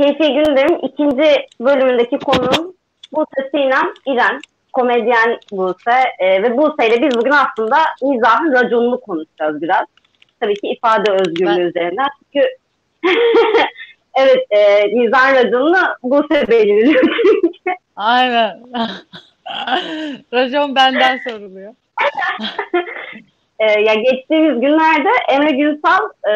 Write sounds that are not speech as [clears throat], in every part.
Keyfi Gündem'in ikinci bölümündeki konuğum Buse Sinem İren. Komedyen Buse. E, ve Buse ile biz bugün aslında mizahın raconunu konuşacağız biraz. Tabii ki ifade özgürlüğü Ben- üzerinden. Çünkü [laughs] evet e, mizahın raconunu Buse belirliyor [laughs] çünkü. Aynen. [laughs] Racon benden soruluyor. E, ya geçtiğimiz günlerde Emre Günsal e,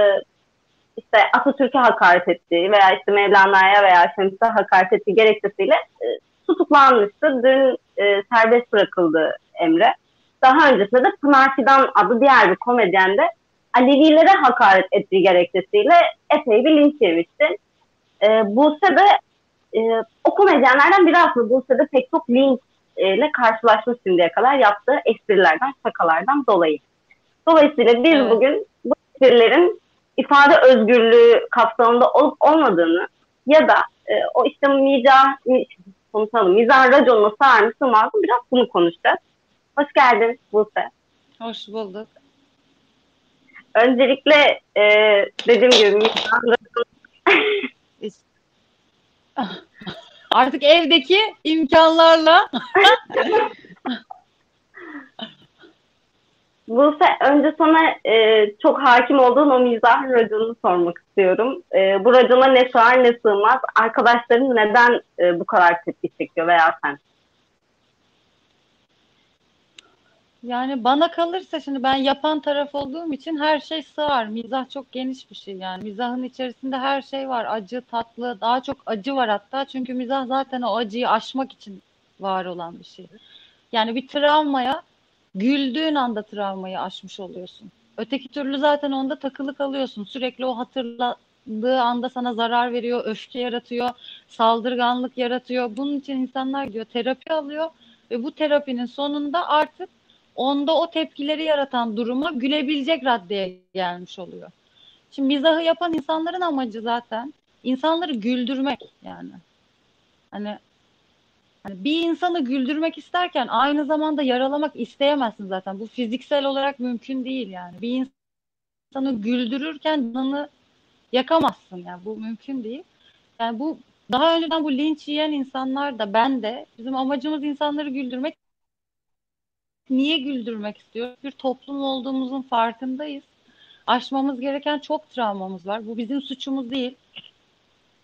işte Atatürk'e hakaret ettiği veya işte Mevlana'ya veya Şems'e hakaret ettiği gerekçesiyle e, tutuklanmıştı. Dün e, serbest bırakıldı Emre. Daha öncesinde de Pınar Fidan adlı diğer bir komedyen de Alevilere hakaret ettiği gerekçesiyle epey bir linç yemişti. E, Buse de e, o komedyenlerden biri aslında Buse de pek çok linç e, ile karşılaşmış şimdiye kadar yaptığı esprilerden, şakalardan dolayı. Dolayısıyla biz Evet. bugün bu esprilerin ifade özgürlüğü kapsamında olup olmadığını ya da e, o işte mizah, mi- konuşalım, mizah raconuna sığar mı sığmaz mı biraz bunu konuşacağız. Hoş geldin Buse. Hoş bulduk. Öncelikle e, dediğim gibi mizah [laughs] Artık evdeki imkanlarla [laughs] [laughs] Buse önce sana e, çok hakim olduğun o mizah raconunu sormak istiyorum. E, bu racona ne sığar ne sığmaz. Arkadaşların neden e, bu kadar tepki çekiyor veya sen? yani bana kalırsa şimdi ben yapan taraf olduğum için her şey sığar. Mizah çok geniş bir şey yani. Mizahın içerisinde her şey var. Acı, tatlı, daha çok acı var hatta. Çünkü mizah zaten o acıyı aşmak için var olan bir şey. Yani bir travmaya güldüğün anda travmayı aşmış oluyorsun. Öteki türlü zaten onda takılı kalıyorsun. Sürekli o hatırladığı anda sana zarar veriyor, öfke yaratıyor, saldırganlık yaratıyor. Bunun için insanlar gidiyor terapi alıyor ve bu terapinin sonunda artık onda o tepkileri yaratan duruma gülebilecek raddeye gelmiş oluyor. Şimdi mizahı yapan insanların amacı zaten insanları güldürmek yani. Hani Hani bir insanı güldürmek isterken aynı zamanda yaralamak isteyemezsin zaten. Bu fiziksel olarak mümkün değil yani. Bir insanı güldürürken canını yakamazsın yani. Bu mümkün değil. Yani bu daha önceden bu linç yiyen insanlar da ben de bizim amacımız insanları güldürmek. Niye güldürmek istiyoruz? Bir toplum olduğumuzun farkındayız. Aşmamız gereken çok travmamız var. Bu bizim suçumuz değil.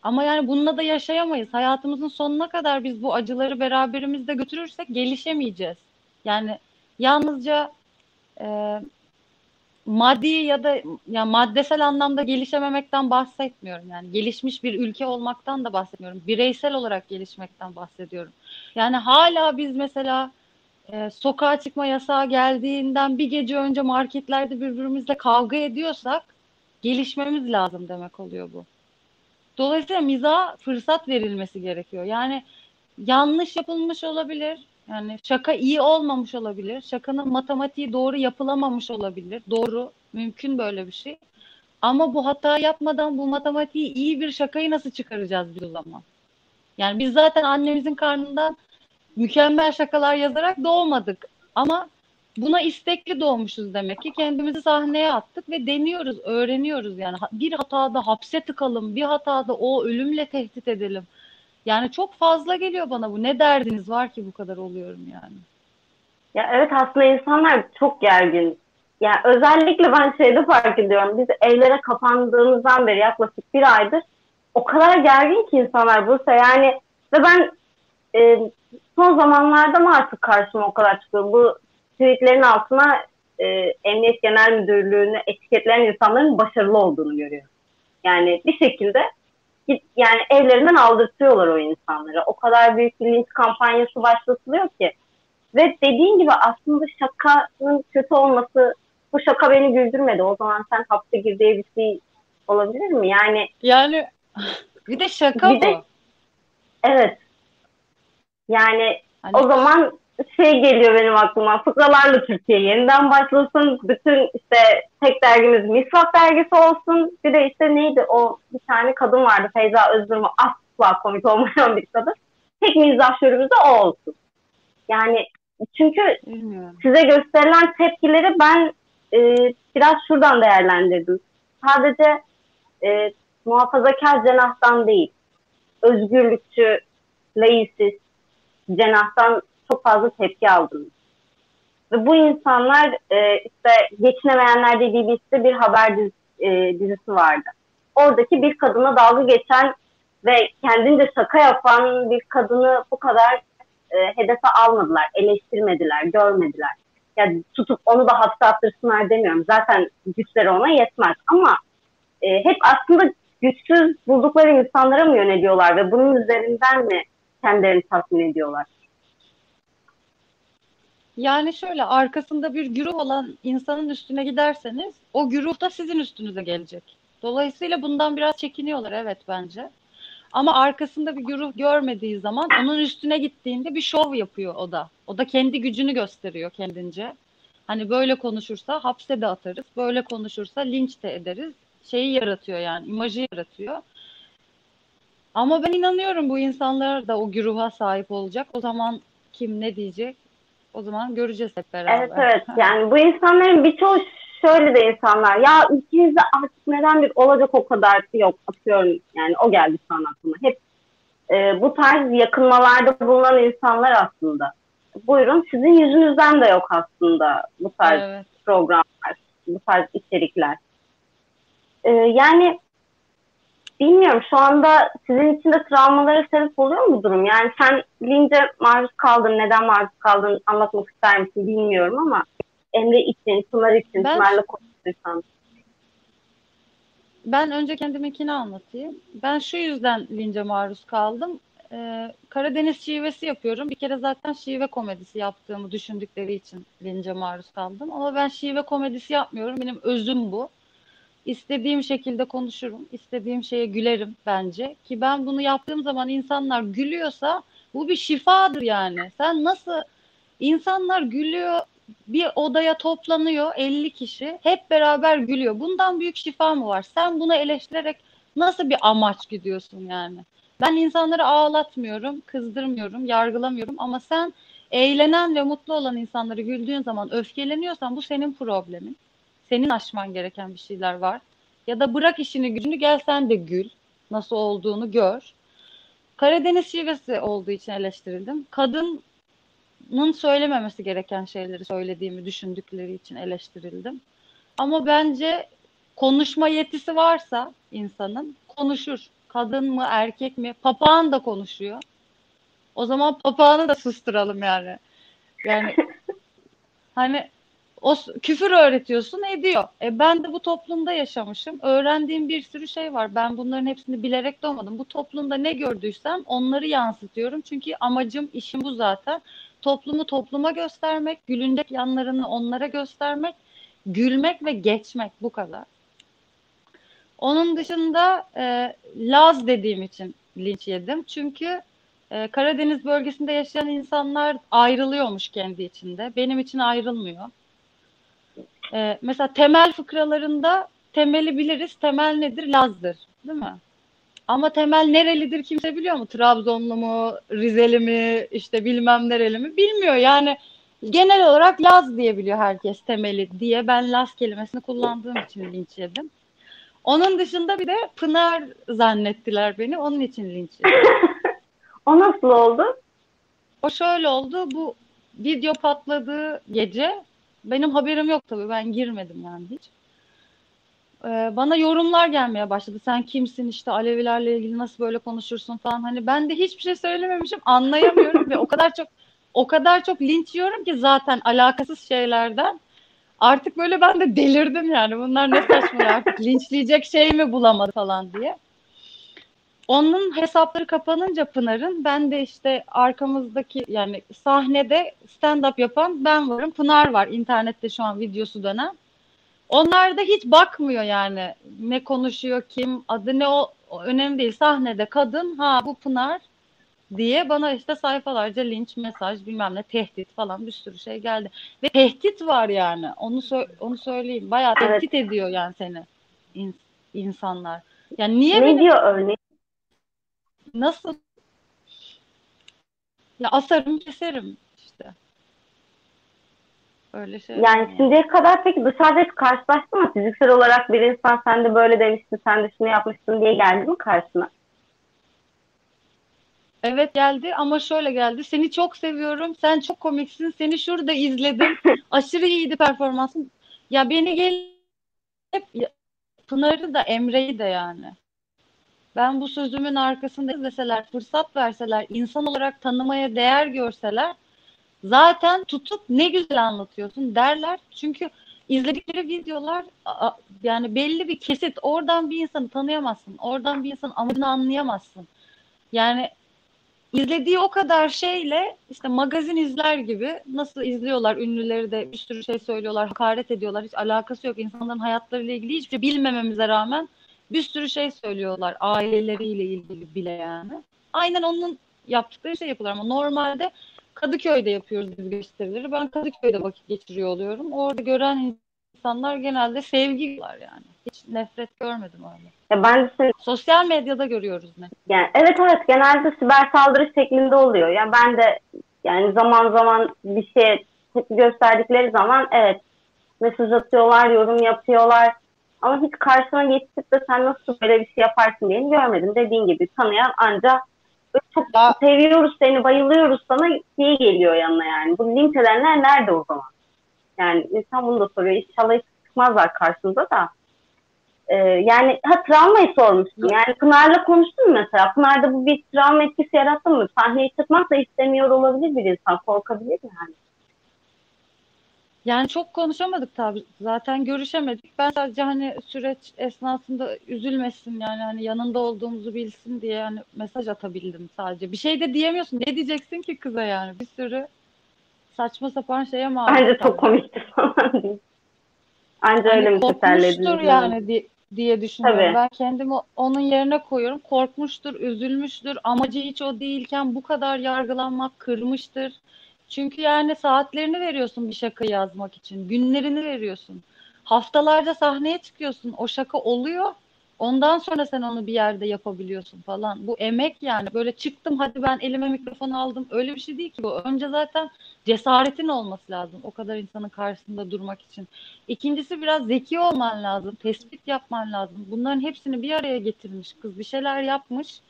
Ama yani bununla da yaşayamayız. Hayatımızın sonuna kadar biz bu acıları beraberimizde götürürsek gelişemeyeceğiz. Yani yalnızca e, maddi ya da ya maddesel anlamda gelişememekten bahsetmiyorum. Yani gelişmiş bir ülke olmaktan da bahsetmiyorum. Bireysel olarak gelişmekten bahsediyorum. Yani hala biz mesela e, sokağa çıkma yasağı geldiğinden bir gece önce marketlerde birbirimizle kavga ediyorsak gelişmemiz lazım demek oluyor bu. Dolayısıyla miza fırsat verilmesi gerekiyor. Yani yanlış yapılmış olabilir. Yani şaka iyi olmamış olabilir. Şakanın matematiği doğru yapılamamış olabilir. Doğru, mümkün böyle bir şey. Ama bu hata yapmadan bu matematiği iyi bir şakayı nasıl çıkaracağız biz o zaman? Yani biz zaten annemizin karnından mükemmel şakalar yazarak doğmadık. Ama buna istekli doğmuşuz demek ki. Kendimizi sahneye attık ve deniyoruz, öğreniyoruz yani. Bir hatada hapse tıkalım, bir hatada o ölümle tehdit edelim. Yani çok fazla geliyor bana bu. Ne derdiniz var ki bu kadar oluyorum yani. Ya evet aslında insanlar çok gergin. Yani özellikle ben şeyde fark ediyorum. Biz evlere kapandığımızdan beri yaklaşık bir aydır o kadar gergin ki insanlar Bursa yani ve ben e, son zamanlarda mı artık karşıma o kadar çıkıyor. Bu tweetlerin altına e, Emniyet Genel Müdürlüğü'nü etiketleyen insanların başarılı olduğunu görüyorum. Yani bir şekilde yani evlerinden aldırtıyorlar o insanları. O kadar büyük bir linç kampanyası başlatılıyor ki. Ve dediğin gibi aslında şakanın kötü olması, bu şaka beni güldürmedi. O zaman sen hapse gir diye bir şey olabilir mi? Yani Yani [laughs] bir de şaka Bir bu. de- evet. Yani Hani o zaman şey geliyor benim aklıma. Fıkralarla Türkiye yeniden başlasın. Bütün işte tek dergimiz Misvak dergisi olsun. Bir de işte neydi o bir tane kadın vardı Feyza Özdurma asla komik olmayan bir kadın. Tek mizah şörümüzde o olsun. Yani çünkü bilmiyorum. size gösterilen tepkileri ben e, biraz şuradan değerlendirdim. Sadece e, muhafazakar cenahtan değil, özgürlükçü, laisist cenahtan çok fazla tepki aldınız. Ve bu insanlar e, işte geçinemeyenler dediği bir bir haber diz, e, dizisi vardı. Oradaki bir kadına dalga geçen ve kendince şaka yapan bir kadını bu kadar e, hedefe almadılar, eleştirmediler, görmediler. Yani tutup onu da hapse attırsınlar demiyorum. Zaten güçleri ona yetmez. Ama e, hep aslında güçsüz buldukları insanlara mı yöneliyorlar ve bunun üzerinden mi kendilerini tatmin ediyorlar? Yani şöyle arkasında bir güruh olan insanın üstüne giderseniz o güruh da sizin üstünüze gelecek. Dolayısıyla bundan biraz çekiniyorlar evet bence. Ama arkasında bir güruh görmediği zaman onun üstüne gittiğinde bir şov yapıyor o da. O da kendi gücünü gösteriyor kendince. Hani böyle konuşursa hapse de atarız, böyle konuşursa linç de ederiz. Şeyi yaratıyor yani, imajı yaratıyor. Ama ben inanıyorum bu insanlar da o güruha sahip olacak. O zaman kim ne diyecek? O zaman göreceğiz hep beraber. Evet evet. Yani bu insanların birçoğu şöyle de insanlar. Ya ülkemizde artık neden bir olacak o kadar yok atıyorum. Yani o geldi şu an aklıma. Hep e, bu tarz yakınmalarda bulunan insanlar aslında. Buyurun sizin yüzünüzden de yok aslında bu tarz evet. programlar, bu tarz içerikler. E, yani bilmiyorum şu anda sizin için de travmalara sebep oluyor mu durum? Yani sen lince maruz kaldın, neden maruz kaldın anlatmak ister misin bilmiyorum ama Emre için, Pınar için, ben, Pınar'la konuşursan. Ben önce kendiminkini anlatayım. Ben şu yüzden lince maruz kaldım. Ee, Karadeniz şivesi yapıyorum. Bir kere zaten şive komedisi yaptığımı düşündükleri için lince maruz kaldım. Ama ben şive komedisi yapmıyorum. Benim özüm bu. İstediğim şekilde konuşurum. istediğim şeye gülerim bence. Ki ben bunu yaptığım zaman insanlar gülüyorsa bu bir şifadır yani. Sen nasıl insanlar gülüyor bir odaya toplanıyor 50 kişi hep beraber gülüyor. Bundan büyük şifa mı var? Sen bunu eleştirerek nasıl bir amaç gidiyorsun yani? Ben insanları ağlatmıyorum, kızdırmıyorum, yargılamıyorum ama sen eğlenen ve mutlu olan insanları güldüğün zaman öfkeleniyorsan bu senin problemin. Senin aşman gereken bir şeyler var. Ya da bırak işini gücünü gel sen de gül. Nasıl olduğunu gör. Karadeniz şivesi olduğu için eleştirildim. Kadın söylememesi gereken şeyleri söylediğimi düşündükleri için eleştirildim. Ama bence konuşma yetisi varsa insanın konuşur. Kadın mı erkek mi? Papağan da konuşuyor. O zaman papağanı da susturalım yani. Yani [laughs] hani o küfür öğretiyorsun ediyor. E ben de bu toplumda yaşamışım. Öğrendiğim bir sürü şey var. Ben bunların hepsini bilerek doğmadım. Bu toplumda ne gördüysem onları yansıtıyorum. Çünkü amacım, işim bu zaten. Toplumu topluma göstermek, gülüncek yanlarını onlara göstermek, gülmek ve geçmek bu kadar. Onun dışında e, Laz dediğim için linç yedim. Çünkü e, Karadeniz bölgesinde yaşayan insanlar ayrılıyormuş kendi içinde. Benim için ayrılmıyor. E, mesela temel fıkralarında temeli biliriz. Temel nedir? Laz'dır. Değil mi? Ama Temel nerelidir kimse biliyor mu? Trabzonlu mu, Rizeli mi, işte bilmem nereli mi bilmiyor. Yani genel olarak Laz diye biliyor herkes Temel'i diye. Ben Laz kelimesini kullandığım için linç yedim. Onun dışında bir de Pınar zannettiler beni. Onun için linç yedim. [laughs] o nasıl oldu? O şöyle oldu. Bu video patladığı gece benim haberim yok tabii. Ben girmedim yani hiç. Ee, bana yorumlar gelmeye başladı. Sen kimsin işte Alevilerle ilgili nasıl böyle konuşursun falan. Hani ben de hiçbir şey söylememişim. Anlayamıyorum ve o kadar çok o kadar çok linç yiyorum ki zaten alakasız şeylerden. Artık böyle ben de delirdim yani. Bunlar ne saçma artık linçleyecek şey mi bulamadı falan diye. Onun hesapları kapanınca Pınar'ın ben de işte arkamızdaki yani sahnede stand-up yapan ben varım. Pınar var internette şu an videosu dönen. Onlar da hiç bakmıyor yani. Ne konuşuyor kim adı ne o, o önemli değil. Sahnede kadın ha bu Pınar diye bana işte sayfalarca linç mesaj bilmem ne tehdit falan bir sürü şey geldi. Ve tehdit var yani. Onu sö- onu söyleyeyim. Bayağı evet. tehdit ediyor yani seni in- insanlar. Yani niye ne benim... diyor örneğin nasıl ya asarım keserim işte Öyle şey. Yani şimdiye kadar peki dışarıda hiç karşılaştın mı? Fiziksel olarak bir insan sen de böyle demiştin, sen de şunu yapmıştın diye geldi mi karşına? Evet geldi ama şöyle geldi. Seni çok seviyorum. Sen çok komiksin. Seni şurada izledim. [laughs] Aşırı iyiydi performansın. Ya beni gel hep Pınar'ı da Emre'yi de yani. Ben bu sözümün arkasında izleseler, fırsat verseler, insan olarak tanımaya değer görseler zaten tutup ne güzel anlatıyorsun derler. Çünkü izledikleri videolar yani belli bir kesit. Oradan bir insanı tanıyamazsın. Oradan bir insanın amacını anlayamazsın. Yani izlediği o kadar şeyle işte magazin izler gibi nasıl izliyorlar ünlüleri de bir sürü şey söylüyorlar, hakaret ediyorlar. Hiç alakası yok. İnsanların hayatlarıyla ilgili hiçbir şey bilmememize rağmen bir sürü şey söylüyorlar aileleriyle ilgili bile yani. Aynen onun yaptıkları şey yapıyorlar ama normalde Kadıköy'de yapıyoruz biz gösterileri. Ben Kadıköy'de vakit geçiriyor oluyorum. Orada gören insanlar genelde sevgi var yani. Hiç nefret görmedim öyle. Ya ben de seni- Sosyal medyada görüyoruz ne. yani evet evet genelde siber saldırı şeklinde oluyor. Ya ben de yani zaman zaman bir şey gösterdikleri zaman evet mesaj atıyorlar, yorum yapıyorlar. Ama hiç karşına geçip de sen nasıl böyle bir şey yaparsın diye görmedim. Dediğin gibi tanıyan ancak çok Ya- seviyoruz seni, bayılıyoruz sana diye geliyor yanına yani. Bu linç edenler nerede o zaman? Yani insan bunu da soruyor. İnşallah hiç çıkmazlar karşınıza da. Ee, yani ha travmayı sormuştum. Yani Pınar'la konuştun mu mesela? Pınar'da bu bir travma etkisi yarattı mı? Sahneye çıkmak da istemiyor olabilir bir insan. Korkabilir yani. Yani çok konuşamadık tabii. Zaten görüşemedik. Ben sadece hani süreç esnasında üzülmesin yani hani yanında olduğumuzu bilsin diye hani mesaj atabildim sadece. Bir şey de diyemiyorsun. Ne diyeceksin ki kıza yani? Bir sürü saçma sapan şeye maruz Bence çok komikti falan. Anca Hani öyle korkmuştur yani di- diye düşünüyorum. Tabii. Ben kendimi onun yerine koyuyorum. Korkmuştur, üzülmüştür. Amacı hiç o değilken bu kadar yargılanmak kırmıştır. Çünkü yani saatlerini veriyorsun bir şaka yazmak için. Günlerini veriyorsun. Haftalarca sahneye çıkıyorsun. O şaka oluyor. Ondan sonra sen onu bir yerde yapabiliyorsun falan. Bu emek yani. Böyle çıktım hadi ben elime mikrofon aldım. Öyle bir şey değil ki bu. Önce zaten cesaretin olması lazım. O kadar insanın karşısında durmak için. İkincisi biraz zeki olman lazım. Tespit yapman lazım. Bunların hepsini bir araya getirmiş kız. Bir şeyler yapmış.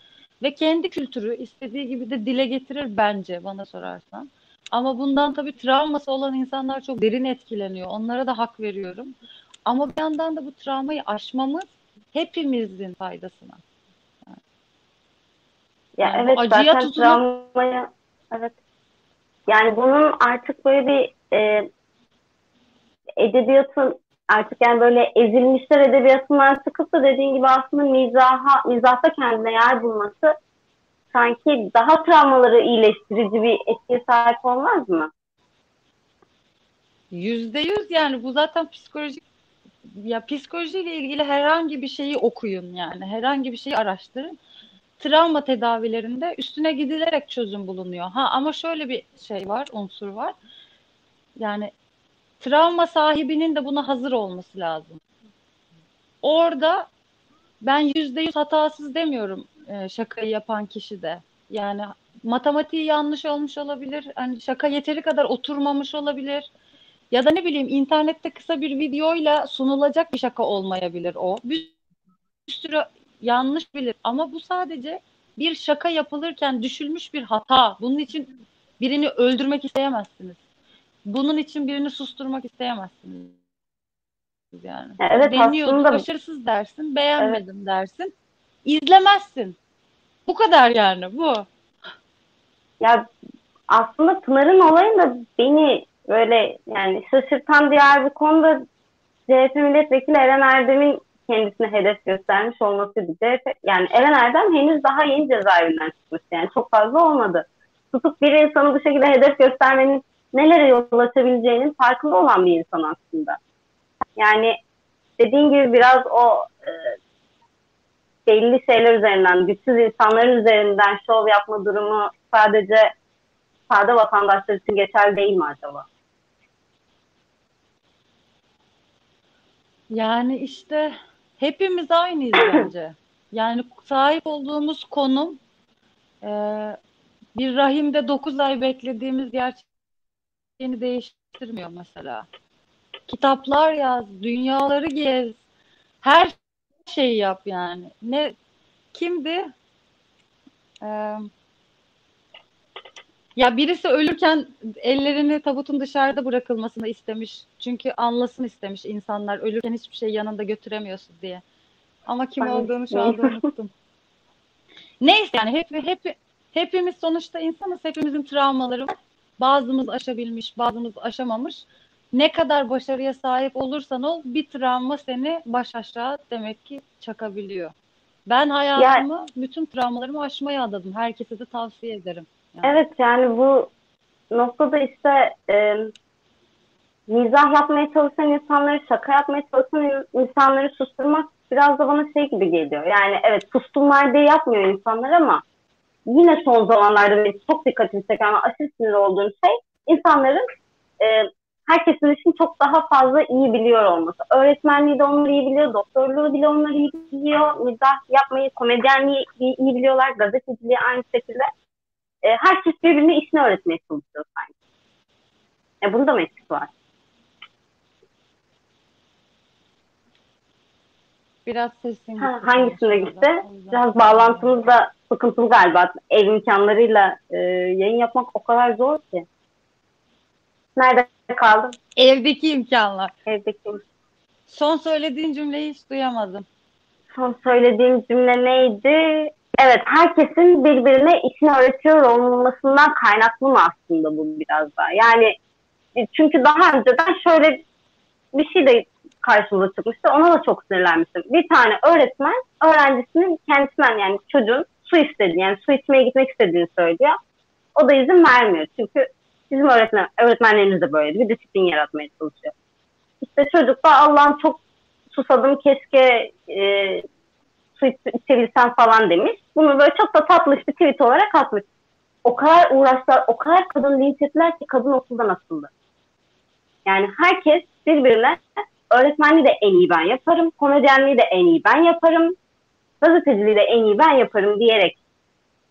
Ve kendi kültürü istediği gibi de dile getirir bence bana sorarsan. Ama bundan tabii travması olan insanlar çok derin etkileniyor. Onlara da hak veriyorum. Ama bir yandan da bu travmayı aşmamız hepimizin faydasına. Ya Yani evet acıya zaten tutunup- travmaya evet. Yani bunun artık böyle bir e, edebiyatın artık yani böyle ezilmişler edebiyatından çıkıp da dediğin gibi aslında mizaha, mizahta kendine yer bulması sanki daha travmaları iyileştirici bir etkiye sahip olmaz mı? Yüzde yüz yani bu zaten psikolojik ya psikolojiyle ilgili herhangi bir şeyi okuyun yani herhangi bir şeyi araştırın. Travma tedavilerinde üstüne gidilerek çözüm bulunuyor. Ha ama şöyle bir şey var, unsur var. Yani travma sahibinin de buna hazır olması lazım. Orada ben yüzde yüz hatasız demiyorum e, şakayı yapan kişi de. Yani matematiği yanlış olmuş olabilir. Hani şaka yeteri kadar oturmamış olabilir. Ya da ne bileyim internette kısa bir videoyla sunulacak bir şaka olmayabilir o. Bir sürü yanlış bilir ama bu sadece bir şaka yapılırken düşülmüş bir hata. Bunun için birini öldürmek isteyemezsiniz. Bunun için birini susturmak isteyemezsiniz. Yani. Ya evet Deniyordu, aslında başarısız dersin, beğenmedim dersin. İzlemezsin. Bu kadar yani bu. Ya aslında Pınar'ın olayında beni böyle yani şaşırtan diğer bir konuda CHP milletvekili Eren Erdem'in kendisine hedef göstermiş olmasıydı. CHP, yani Eren Erdem henüz daha yeni cezaevinden çıkmış yani çok fazla olmadı. Tutup bir insanı bu şekilde hedef göstermenin nelere yol açabileceğinin farkında olan bir insan aslında. Yani dediğin gibi biraz o e, belli şeyler üzerinden, güçsüz insanların üzerinden şov yapma durumu sadece sade vatandaşlar için geçerli değil mi acaba? Yani işte hepimiz aynıyız [clears throat] bence. Yani sahip olduğumuz konum e, bir rahimde 9 ay beklediğimiz gerçeğini değiştiren getirmiyor mesela. Kitaplar yaz, dünyaları gez, her şeyi yap yani. Ne kimdi? Ee, ya birisi ölürken ellerini tabutun dışarıda bırakılmasını istemiş. Çünkü anlasın istemiş insanlar ölürken hiçbir şey yanında götüremiyorsun diye. Ama kim Ben olduğunu şu anda unuttum. Neyse yani hep, hep, hepimiz sonuçta insanız. Hepimizin travmaları var. Bazımız aşabilmiş, bazımız aşamamış. Ne kadar başarıya sahip olursan ol bir travma seni baş aşağı demek ki çakabiliyor. Ben hayatımı, bütün travmalarımı aşmaya adadım. Herkese de tavsiye ederim. Yani. Evet yani bu noktada işte e, mizah yapmaya çalışan insanları, şaka yapmaya çalışan insanları susturmak biraz da bana şey gibi geliyor. Yani evet sustunlar diye yapmıyor insanlar ama yine son zamanlarda benim çok dikkatimi çeken aşırı sinir olduğum şey insanların e, herkesin için çok daha fazla iyi biliyor olması. Öğretmenliği de onları iyi biliyor, doktorluğu bile onları iyi biliyor, mizah yapmayı, komedyenliği iyi, iyi biliyorlar, gazeteciliği aynı şekilde. E, herkes birbirine işini öğretmeye çalışıyor sanki. E, bunda mı eksik var? Biraz sesin Ha, gitti hangisinde konuşmada. gitti? Biraz bağlantımız da sıkıntılı galiba. Ev imkanlarıyla e, yayın yapmak o kadar zor ki. Nerede kaldım? Evdeki imkanlar. Evdeki. Son söylediğin cümleyi hiç duyamadım. Son söylediğim cümle neydi? Evet, herkesin birbirine işini öğretiyor olmasından kaynaklı mı aslında bu biraz daha? Yani e, çünkü daha önceden şöyle bir şey de karşımıza çıkmıştı. Ona da çok sinirlenmiştim. Bir tane öğretmen öğrencisinin kendisinden yani çocuğun su istediğini yani su içmeye gitmek istediğini söylüyor. O da izin vermiyor. Çünkü bizim öğretmen, öğretmenlerimiz de böyle bir disiplin yaratmaya çalışıyor. İşte çocuk da Allah'ım çok susadım keşke e, su iç- içebilsem falan demiş. Bunu böyle çok da tatlış bir tweet olarak atmış. O kadar uğraştılar, o kadar kadın linç ettiler ki kadın okuldan atıldı. Yani herkes birbirine öğretmenliği de en iyi ben yaparım, komedyenliği de en iyi ben yaparım, gazeteciliği de en iyi ben yaparım diyerek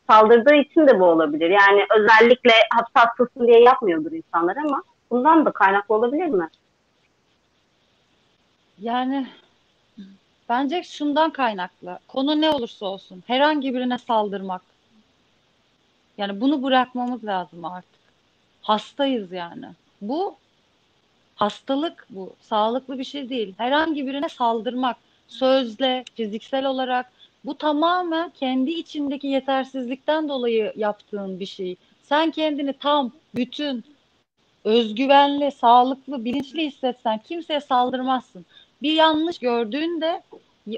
saldırdığı için de bu olabilir. Yani özellikle hapse atılsın diye yapmıyordur insanlar ama bundan da kaynaklı olabilir mi? Yani bence şundan kaynaklı. Konu ne olursa olsun herhangi birine saldırmak. Yani bunu bırakmamız lazım artık. Hastayız yani. Bu hastalık bu. Sağlıklı bir şey değil. Herhangi birine saldırmak sözle, fiziksel olarak bu tamamen kendi içindeki yetersizlikten dolayı yaptığın bir şey. Sen kendini tam, bütün, özgüvenli, sağlıklı, bilinçli hissetsen kimseye saldırmazsın. Bir yanlış gördüğünde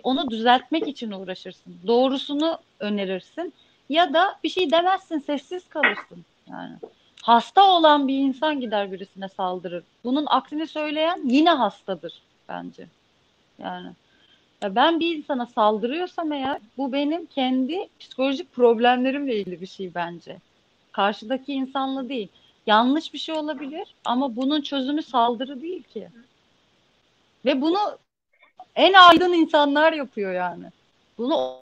onu düzeltmek için uğraşırsın. Doğrusunu önerirsin ya da bir şey demezsin, sessiz kalırsın. Yani hasta olan bir insan gider birisine saldırır. Bunun aksini söyleyen yine hastadır bence. Yani ya ben bir insana saldırıyorsam eğer bu benim kendi psikolojik problemlerimle ilgili bir şey bence. Karşıdaki insanla değil. Yanlış bir şey olabilir ama bunun çözümü saldırı değil ki. Ve bunu en aydın insanlar yapıyor yani. Bunu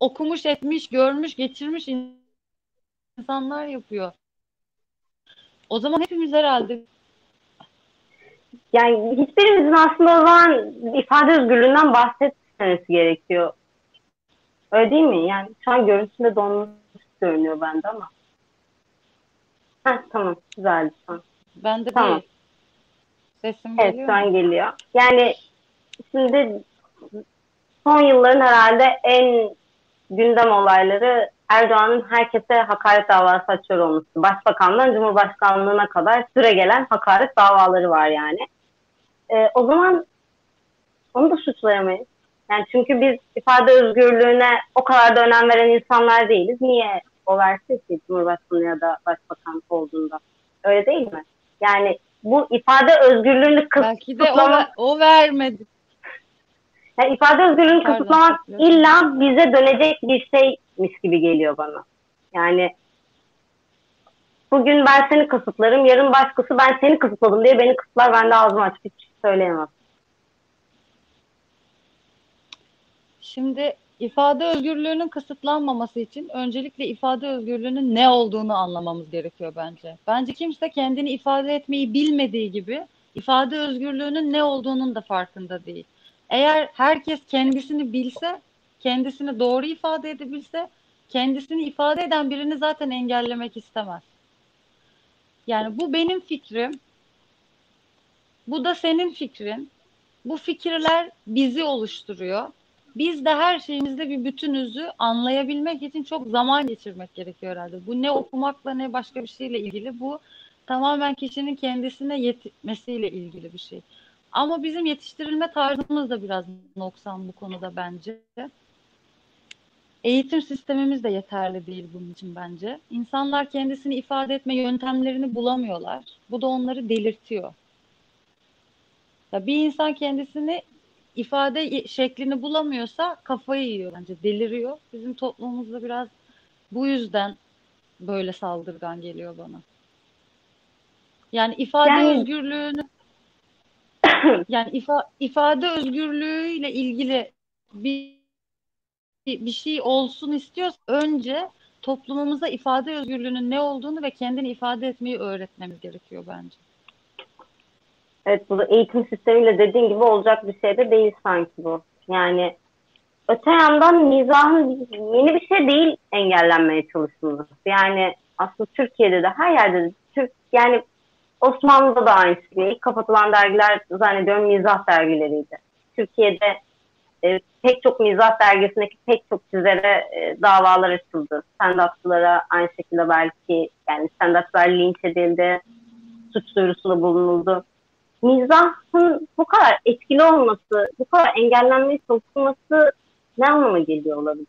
okumuş, etmiş, görmüş, geçirmiş insanlar yapıyor. O zaman hepimiz herhalde Yani hiçbirimizin aslında o zaman ifade özgürlüğünden bahsetmemesi gerekiyor. Öyle değil mi? Yani şu an görüntüsünde donmuş görünüyor bende ama. Heh, tamam güzeldi şu an. bende Tamam. değil. Sesim Evet geliyor şu mu? an geliyor. Yani şimdi son yılların herhalde en gündem olayları Erdoğan'ın herkese hakaret davası açıyor olması. Başbakandan Cumhurbaşkanlığına kadar süre gelen hakaret davaları var yani. Ee, o zaman onu da suçlayamayız. Yani çünkü biz ifade özgürlüğüne o kadar da önem veren insanlar değiliz. Niye o versin ki Cumhurbaşkanı ya da Başbakan olduğunda? Öyle değil mi? Yani bu ifade özgürlüğünü Belki de o, kısıtlamak o vermedi. yani ifade özgürlüğünü Pardon, kısıtlamak illa bize dönecek bir şeymiş gibi geliyor bana. Yani bugün ben seni kısıtlarım, yarın başkası ben seni kısıtladım diye beni kısıtlar, ben de ağzımı açıp söyleyemem. Şimdi İfade özgürlüğünün kısıtlanmaması için öncelikle ifade özgürlüğünün ne olduğunu anlamamız gerekiyor bence. Bence kimse kendini ifade etmeyi bilmediği gibi ifade özgürlüğünün ne olduğunun da farkında değil. Eğer herkes kendisini bilse, kendisini doğru ifade edebilse, kendisini ifade eden birini zaten engellemek istemez. Yani bu benim fikrim. Bu da senin fikrin. Bu fikirler bizi oluşturuyor. Biz de her şeyimizde bir bütünüzü anlayabilmek için çok zaman geçirmek gerekiyor herhalde. Bu ne okumakla ne başka bir şeyle ilgili. Bu tamamen kişinin kendisine yetmesiyle ilgili bir şey. Ama bizim yetiştirilme tarzımız da biraz noksan bu konuda bence. Eğitim sistemimiz de yeterli değil bunun için bence. İnsanlar kendisini ifade etme yöntemlerini bulamıyorlar. Bu da onları delirtiyor. Ya bir insan kendisini ifade şeklini bulamıyorsa kafayı yiyor bence, deliriyor. Bizim toplumumuzda biraz bu yüzden böyle saldırgan geliyor bana. Yani ifade yani... özgürlüğünü [coughs] yani ifa, ifade özgürlüğüyle ilgili bir bir şey olsun istiyoruz. Önce toplumumuza ifade özgürlüğünün ne olduğunu ve kendini ifade etmeyi öğretmemiz gerekiyor bence. Evet bu eğitim sistemiyle dediğin gibi olacak bir şey de değil sanki bu. Yani öte yandan mizahın yeni bir şey değil engellenmeye çalışılması. Yani aslında Türkiye'de de her yerde de Türk yani Osmanlı'da da aynı şey. İlk kapatılan dergiler zannediyorum mizah dergileriydi. Türkiye'de e, pek çok mizah dergisindeki pek çok çizere e, davalar açıldı. Stand-upçılara aynı şekilde belki yani stand-upçılar linç edildi, suç duyurusunda bulunuldu mizahın bu kadar etkili olması, bu kadar engellenmeye çalışılması ne anlama geliyor olabilir?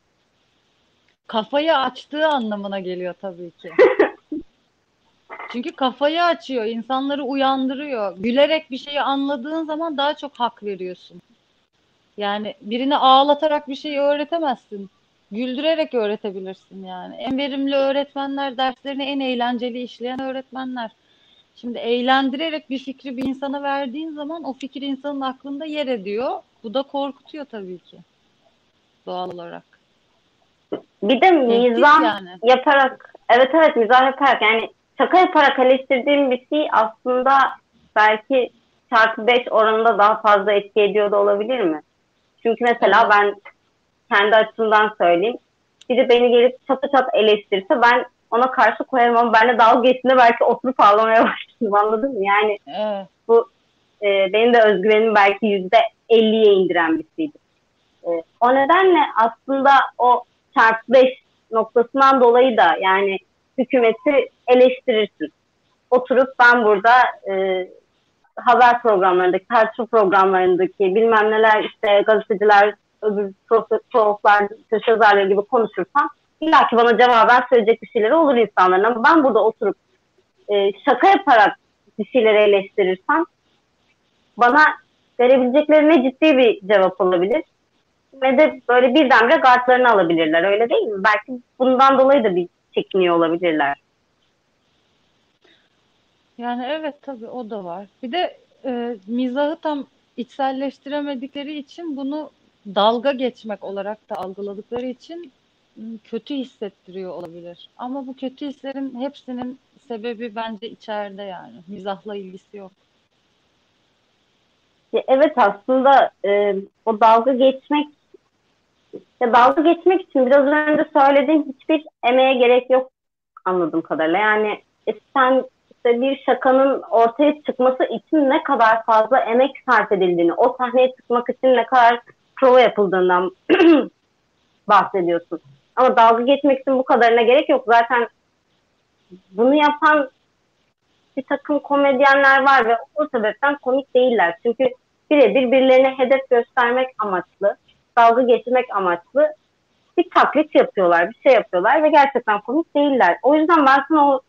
Kafayı açtığı anlamına geliyor tabii ki. [laughs] Çünkü kafayı açıyor, insanları uyandırıyor. Gülerek bir şeyi anladığın zaman daha çok hak veriyorsun. Yani birini ağlatarak bir şeyi öğretemezsin. Güldürerek öğretebilirsin yani. En verimli öğretmenler, derslerini en eğlenceli işleyen öğretmenler. Şimdi eğlendirerek bir fikri bir insana verdiğin zaman o fikir insanın aklında yer ediyor. Bu da korkutuyor tabii ki. Doğal olarak. Bir de mizah yani. yaparak, evet evet mizah yaparak yani şaka yaparak eleştirdiğim bir şey aslında belki çarpı 5 oranında daha fazla etki ediyor da olabilir mi? Çünkü mesela evet. ben kendi açımdan söyleyeyim. Biri beni gelip çatı çat eleştirse ben ona karşı koyarım ama benimle dalga geçtiğinde belki oturup ağlamaya [laughs] başladım anladın mı? Yani evet. bu e, benim de özgüvenimi belki yüzde elliye indiren bir şeydi. E, o nedenle aslında o çarpı beş noktasından dolayı da yani hükümeti eleştirirsin. Oturup ben burada e, haber programlarındaki, tartışma programlarındaki bilmem neler işte gazeteciler, öbür profesörler, köşe yazarları gibi konuşursam İlla ki bana cevaben söyleyecek bir şeyleri olur insanların ama ben burada oturup e, şaka yaparak bir şeyleri eleştirirsem bana verebilecekleri ne ciddi bir cevap olabilir ve de böyle birdenbire gardlarını alabilirler öyle değil mi? Belki bundan dolayı da bir çekiniyor olabilirler. Yani evet tabii o da var. Bir de e, mizahı tam içselleştiremedikleri için bunu dalga geçmek olarak da algıladıkları için kötü hissettiriyor olabilir. Ama bu kötü hislerin hepsinin sebebi bence içeride yani. Mizahla ilgisi yok. Evet aslında e, o dalga geçmek ya dalga geçmek için biraz önce söylediğim hiçbir emeğe gerek yok anladığım kadarıyla. Yani e, sen işte bir şakanın ortaya çıkması için ne kadar fazla emek sarf edildiğini, o sahneye çıkmak için ne kadar prova yapıldığından [clears throat] bahsediyorsun. Ama dalga geçmek için bu kadarına gerek yok. Zaten bunu yapan bir takım komedyenler var ve o sebepten komik değiller. Çünkü birebir birilerine hedef göstermek amaçlı, dalga geçmek amaçlı bir taklit yapıyorlar, bir şey yapıyorlar ve gerçekten komik değiller. O yüzden ben sana o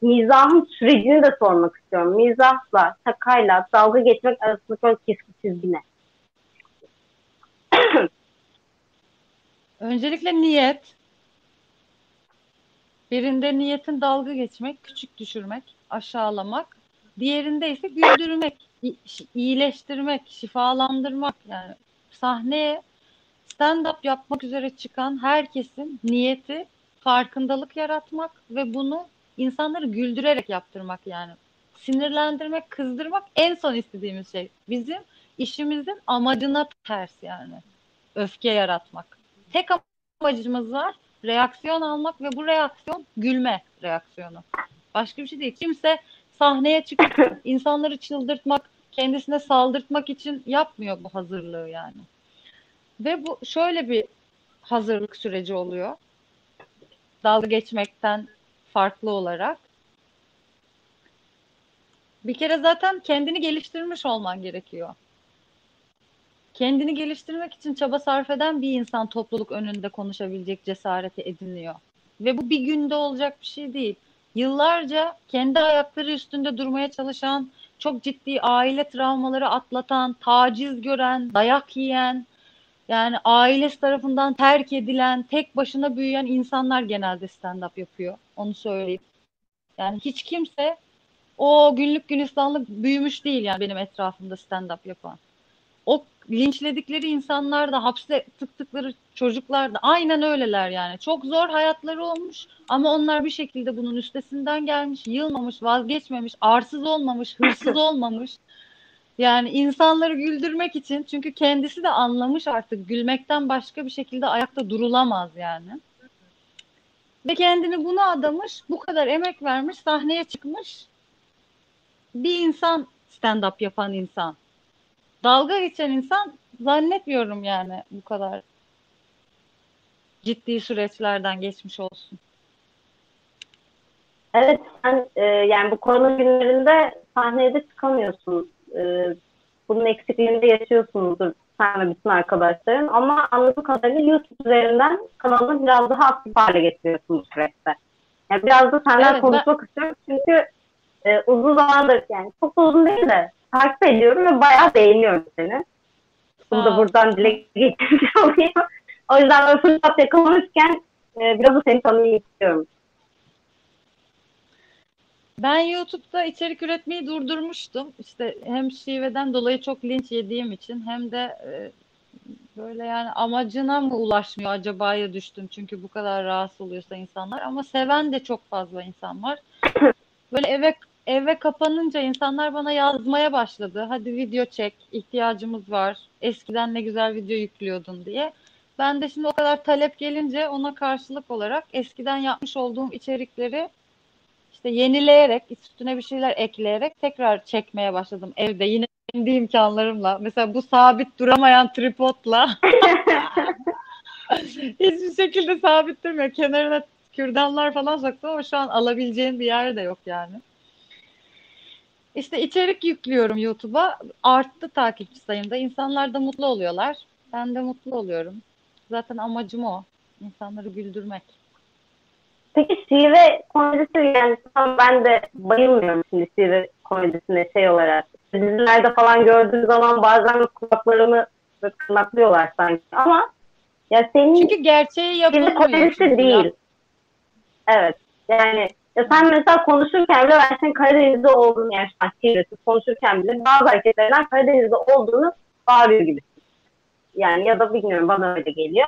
mizahın sürecini de sormak istiyorum. Mizahla, şakayla, dalga geçmek arasındaki o keskin çizgi ne? [clears throat] Öncelikle niyet. Birinde niyetin dalga geçmek, küçük düşürmek, aşağılamak. Diğerinde ise güldürmek, iyileştirmek, şifalandırmak. Yani sahneye stand-up yapmak üzere çıkan herkesin niyeti farkındalık yaratmak ve bunu insanları güldürerek yaptırmak yani. Sinirlendirmek, kızdırmak en son istediğimiz şey. Bizim işimizin amacına ters yani. Öfke yaratmak. Tek amacımız var reaksiyon almak ve bu reaksiyon gülme reaksiyonu. Başka bir şey değil. Kimse sahneye çıkıp [laughs] insanları çıldırtmak, kendisine saldırtmak için yapmıyor bu hazırlığı yani. Ve bu şöyle bir hazırlık süreci oluyor. Dalga geçmekten farklı olarak. Bir kere zaten kendini geliştirmiş olman gerekiyor. Kendini geliştirmek için çaba sarf eden bir insan topluluk önünde konuşabilecek cesareti ediniyor. Ve bu bir günde olacak bir şey değil. Yıllarca kendi ayakları üstünde durmaya çalışan, çok ciddi aile travmaları atlatan, taciz gören, dayak yiyen, yani ailesi tarafından terk edilen, tek başına büyüyen insanlar genelde stand-up yapıyor. Onu söyleyeyim. Yani hiç kimse o günlük gülistanlık büyümüş değil yani benim etrafımda stand-up yapan. O linçledikleri insanlar da hapse tıktıkları çocuklar da aynen öyleler yani. Çok zor hayatları olmuş ama onlar bir şekilde bunun üstesinden gelmiş, yılmamış, vazgeçmemiş, arsız olmamış, hırsız [laughs] olmamış. Yani insanları güldürmek için çünkü kendisi de anlamış artık gülmekten başka bir şekilde ayakta durulamaz yani. Ve kendini buna adamış, bu kadar emek vermiş, sahneye çıkmış bir insan stand-up yapan insan. Dalga geçen insan zannetmiyorum yani bu kadar ciddi süreçlerden geçmiş olsun. Evet sen e, yani bu korona günlerinde sahneye de çıkamıyorsun. E, bunun eksikliğini de yaşıyorsunuzdur sen ve bütün arkadaşların. Ama anladığım kadarıyla YouTube üzerinden kanalını biraz daha aktif hale getiriyorsun bu süreçte. Yani biraz da senden Evet, konuşmak istiyorum. Çünkü e, uzun zamandır yani çok da uzun değil de takip ediyorum ve bayağı beğeniyorum seni. Bunu da buradan dile getirmiş [laughs] olayım. O yüzden böyle fırsat yakalamışken e, biraz da seni tanımayı istiyorum. Ben YouTube'da içerik üretmeyi durdurmuştum. İşte hem şiveden dolayı çok linç yediğim için hem de e, böyle yani amacına mı ulaşmıyor acaba'ya düştüm. Çünkü bu kadar rahatsız oluyorsa insanlar. Ama seven de çok fazla insan var. [coughs] Böyle eve eve kapanınca insanlar bana yazmaya başladı. Hadi video çek, ihtiyacımız var. Eskiden ne güzel video yüklüyordun diye. Ben de şimdi o kadar talep gelince ona karşılık olarak eskiden yapmış olduğum içerikleri işte yenileyerek, üstüne bir şeyler ekleyerek tekrar çekmeye başladım evde yine kendi imkanlarımla. Mesela bu sabit duramayan tripodla [laughs] hiçbir şekilde sabit durmuyor. Kenarına kürdanlar falan soktum ama şu an alabileceğin bir yer de yok yani. İşte içerik yüklüyorum YouTube'a. Arttı takipçi sayımda. İnsanlar da mutlu oluyorlar. Ben de mutlu oluyorum. Zaten amacım o. İnsanları güldürmek. Peki şive komedisi yani ben de bayılmıyorum şimdi şive komedisine şey olarak. Dizilerde falan gördüğüm zaman bazen kulaklarımı böyle tırnaklıyorlar sanki ama ya senin Çünkü gerçeği şive yapılmıyor. komedisi çünkü değil. ya. Evet. Yani ya sen mesela konuşurken bile ben senin Karadeniz'de olduğunu yani şu an konuşurken bile bazı hareketlerinden Karadeniz'de olduğunu bağırıyor gibi. Yani ya da bilmiyorum bana öyle geliyor.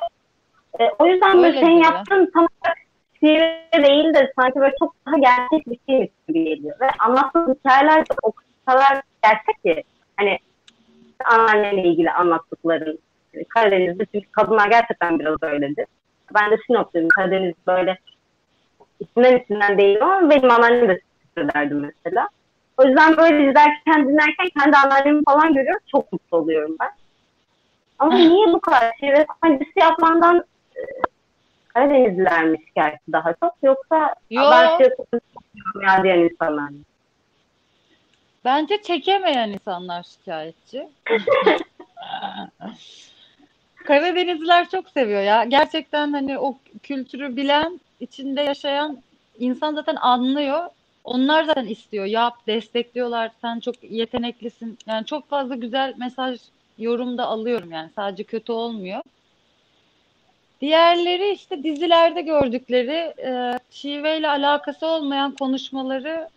E, o yüzden böyle Öyle senin diyor. yaptığın tam olarak şive değil de sanki böyle çok daha gerçek bir şeymiş gibi geliyor. Ve anlattığın hikayeler de o kadar gerçek ki hani anneannenle ilgili anlattıkların yani Karadeniz'de çünkü kadınlar gerçekten biraz öyledir. Ben de Sinopluyum. Karadeniz böyle isimden isimden değilim ama benim anneannem de derdim mesela. O yüzden böyle izlerken dinlerken kendi anneannemi falan görüyorum. Çok mutlu oluyorum ben. Ama niye bu kadar şive komedisi yapmandan e, Karadenizlilermiş gerçi daha çok yoksa Yo. ben şey ya diyen insanlar mı? Bence çekemeyen insanlar şikayetçi. [laughs] Karadenizliler çok seviyor ya. Gerçekten hani o kültürü bilen, içinde yaşayan insan zaten anlıyor. Onlar zaten istiyor. Yap, destekliyorlar. Sen çok yeteneklisin. Yani çok fazla güzel mesaj yorumda alıyorum yani. Sadece kötü olmuyor. Diğerleri işte dizilerde gördükleri e, şiveyle alakası olmayan konuşmaları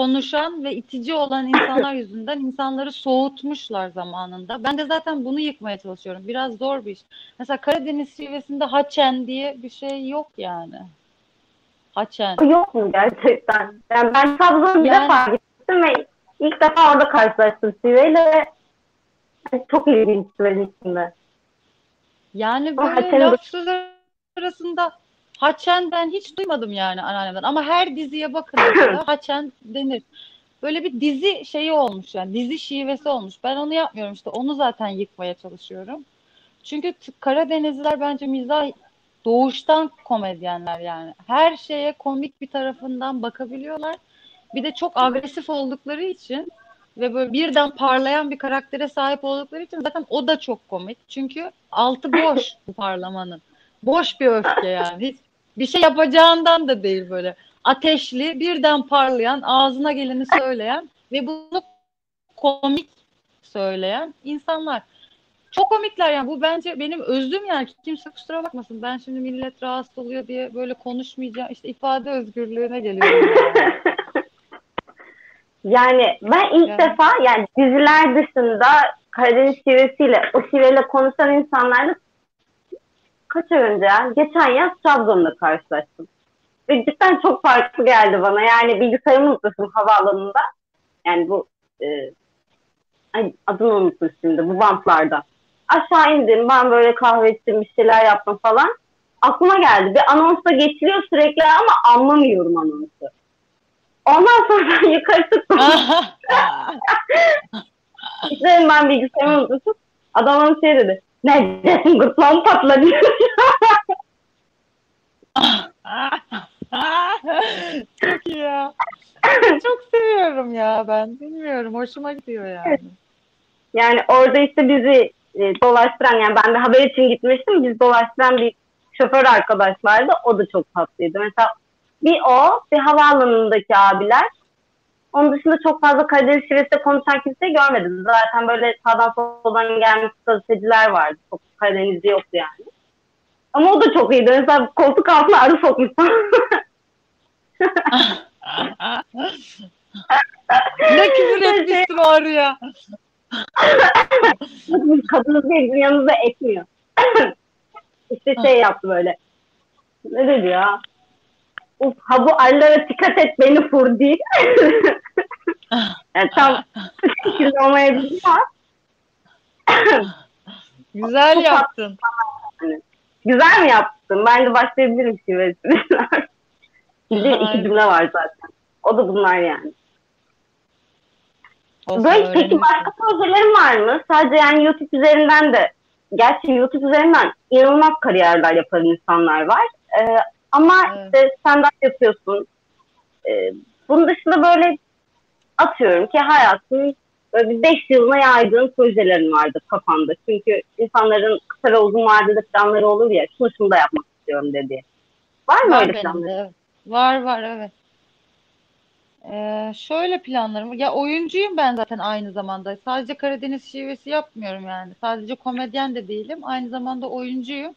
konuşan ve itici olan insanlar yüzünden insanları soğutmuşlar zamanında. Ben de zaten bunu yıkmaya çalışıyorum. Biraz zor bir iş. Mesela Karadeniz şivesinde haçen diye bir şey yok yani. Haçen. Yok mu gerçekten? Yani ben Trabzon'a bir Yani- defa gittim ve ilk defa orada karşılaştım yani çok ilginç benim için de. Yani böyle laf arasında haçen ben hiç duymadım yani anneannemden. Ama her diziye bakın [clears throat] haçen denir. Böyle bir dizi şeyi olmuş yani dizi şivesi olmuş. Ben onu yapmıyorum işte onu zaten yıkmaya çalışıyorum. Çünkü Karadenizliler bence mizah doğuştan komedyenler yani. Her şeye komik bir tarafından bakabiliyorlar. Bir de çok agresif oldukları için ve böyle birden parlayan bir karaktere sahip oldukları için zaten o da çok komik. Çünkü altı boş bu parlamanın. Boş bir öfke yani. Hiç bir şey yapacağından da değil böyle. Ateşli, birden parlayan, ağzına geleni söyleyen ve bunu komik söyleyen insanlar. Çok komikler yani. Bu bence benim özüm yani. Kimse kusura bakmasın. Ben şimdi millet rahatsız oluyor diye böyle konuşmayacağım. İşte ifade özgürlüğüne geliyorum. yani. [laughs] Yani ben ilk Yani. defa yani diziler dışında Karadeniz şivesiyle o şiveyle konuşan insanlarla kaç ay önce? Geçen yaz Trabzon'da karşılaştım. Ve cidden çok farklı geldi bana. Yani bilgisayarımı unutmuşum havaalanında. Yani bu e, ay, adını unuttum şimdi bu bantlarda. Aşağı indim ben böyle kahve içtim bir şeyler yaptım falan. Aklıma geldi. Bir anonsla geçiliyor sürekli ama anlamıyorum anonsu. Ondan sonra ben [laughs] yukarı çıktım. [laughs] İşte ben bilgisayarımı unutmuşum. Adam bana şey dedi. Neredesin gırtlağım patladı. Çok iyi ya. Çok seviyorum ya ben. Bilmiyorum. Hoşuma gidiyor yani. yani orada işte bizi e, dolaştıran yani ben de haber için gitmiştim. Biz dolaştıran bir şoför arkadaş vardı. O da çok tatlıydı. Mesela bir o, bir havaalanındaki abiler. Onun dışında çok fazla Karadeniz şivesiyle konuşan kimseyi görmedim. Zaten böyle sağdan soldan gelmiş gazeteciler vardı. Çok Karadenizli yoktu yani. Ama o da çok iyiydi. Mesela koltuk altına arı sokmuştum. [laughs] ne küfür etmişsin o arıya. [laughs] Kadınız diye bizim yanımızda ekmiyor. [laughs] işte şey yaptı böyle. Ne dedi ya? Uf, ha bu arılara dikkat et beni furdi. [laughs] yani tam şekilde olmayabilir ama Güzel Çok yaptın. güzel mi yaptın? Ben de başlayabilirim şimdi. Bir de iki cümle var zaten. O da bunlar yani. Olsun, Böyle peki başka projelerin var mı? Sadece yani YouTube üzerinden de gerçi YouTube üzerinden inanılmaz kariyerler yapan insanlar var. Ee, ama Evet. işte stand-up yapıyorsun. Ee, bunun dışında böyle atıyorum ki hayatın böyle bir beş yılına yaydığın projelerin vardır kafanda. Çünkü insanların kısa ve uzun vadede planları olur ya şunu şunu da yapmak istiyorum dedi. Var mı Var öyle de, evet. Var var evet. Ee, şöyle planlarım. Ya oyuncuyum ben zaten aynı zamanda. Sadece Karadeniz şivesi yapmıyorum yani. Sadece komedyen de değilim. Aynı zamanda oyuncuyum.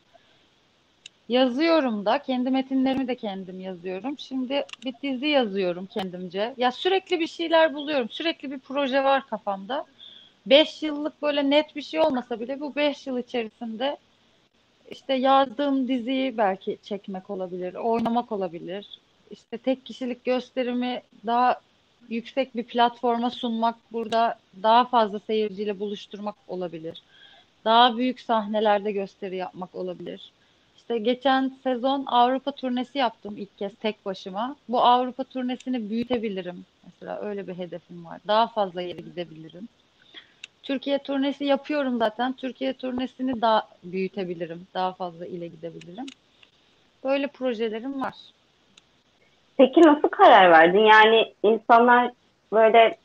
Yazıyorum da. Kendi metinlerimi de kendim yazıyorum. Şimdi bir dizi yazıyorum kendimce. Ya sürekli bir şeyler buluyorum. Sürekli bir proje var kafamda. Beş yıllık böyle net bir şey olmasa bile bu beş yıl içerisinde işte yazdığım diziyi belki çekmek olabilir, oynamak olabilir. İşte tek kişilik gösterimi daha yüksek bir platforma sunmak, burada daha fazla seyirciyle buluşturmak olabilir. Daha büyük sahnelerde gösteri yapmak olabilir. İşte geçen sezon Avrupa turnesi yaptım ilk kez tek başıma. Bu Avrupa turnesini büyütebilirim. Mesela öyle bir hedefim var. Daha fazla yere gidebilirim. Türkiye turnesi yapıyorum zaten. Türkiye turnesini daha büyütebilirim. Daha fazla ile gidebilirim. Böyle projelerim var. Peki nasıl karar verdin? Yani insanlar böyle